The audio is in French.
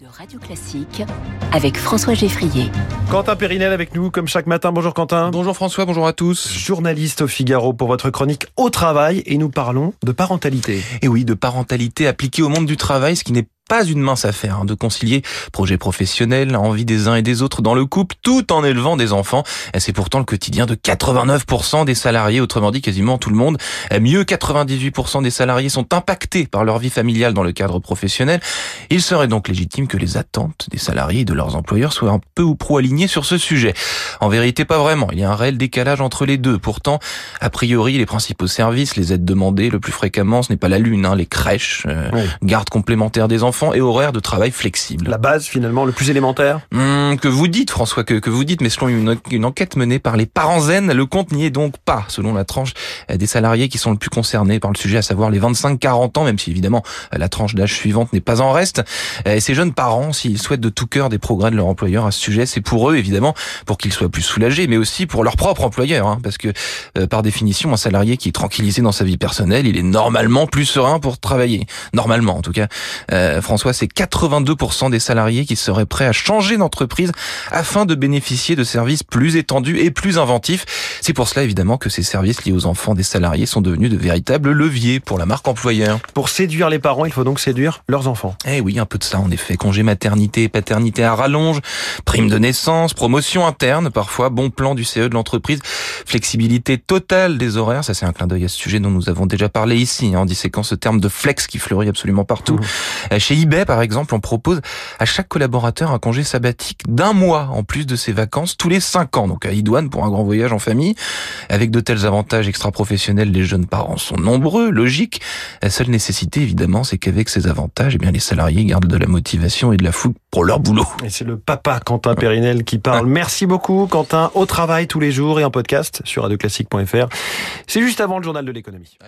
de Radio Classique avec François Geffrier. Quentin Périnel avec nous, comme chaque matin. Bonjour Quentin. Bonjour François, bonjour à tous. Journaliste au Figaro pour votre chronique au travail et nous parlons de parentalité. Et oui, de parentalité appliquée au monde du travail, ce qui n'est pas une mince affaire hein, de concilier projet professionnel, envie des uns et des autres dans le couple, tout en élevant des enfants. C'est pourtant le quotidien de 89% des salariés, autrement dit quasiment tout le monde. Mieux, 98% des salariés sont impactés par leur vie familiale dans le cadre professionnel. Il serait donc légitime que les attentes des salariés et de leurs employeurs soient un peu ou pro alignées sur ce sujet. En vérité, pas vraiment. Il y a un réel décalage entre les deux. Pourtant, a priori, les principaux services, les aides demandées le plus fréquemment, ce n'est pas la lune, hein, les crèches, euh, garde complémentaire des enfants et horaires de travail flexibles. La base, finalement, le plus élémentaire? Hum, Que vous dites, François, que, que vous dites, mais selon une, une enquête menée par les parents zen, le compte n'y est donc pas, selon la tranche euh, des salariés qui sont le plus concernés par le sujet, à savoir les 25-40 ans, même si évidemment euh, la tranche d'âge suivante n'est pas en reste. Et ces jeunes parents, s'ils souhaitent de tout cœur des progrès de leur employeur à ce sujet, c'est pour eux, évidemment, pour qu'ils soient plus soulagés, mais aussi pour leur propre employeur, hein, parce que par définition, un salarié qui est tranquillisé dans sa vie personnelle, il est normalement plus serein pour travailler. Normalement, en tout cas. Euh, François, c'est 82% des salariés qui seraient prêts à changer d'entreprise afin de bénéficier de services plus étendus et plus inventifs. C'est pour cela, évidemment, que ces services liés aux enfants des salariés sont devenus de véritables leviers pour la marque employeur. Pour séduire les parents, il faut donc séduire leurs enfants. Eh oui, un peu de ça, en effet. Congé maternité paternité à rallonge, prime de naissance, promotion interne, parfois bon plan du CE de l'entreprise, flexibilité totale des horaires. Ça, c'est un clin d'œil à ce sujet dont nous avons déjà parlé ici, hein, en disséquant ce terme de flex qui fleurit absolument partout. Mmh. Chez eBay, par exemple, on propose à chaque collaborateur un congé sabbatique d'un mois en plus de ses vacances tous les cinq ans. Donc à Idouane pour un grand voyage en famille. Avec de tels avantages extra-professionnels, les jeunes parents sont nombreux, logique. La seule nécessité, évidemment, c'est qu'avec ces avantages, eh bien, les salariés gardent de la motivation et de la fougue pour leur boulot. Et c'est le papa Quentin Périnel qui parle. Merci beaucoup, Quentin. Au travail tous les jours et en podcast sur radioclassique.fr. C'est juste avant le journal de l'économie.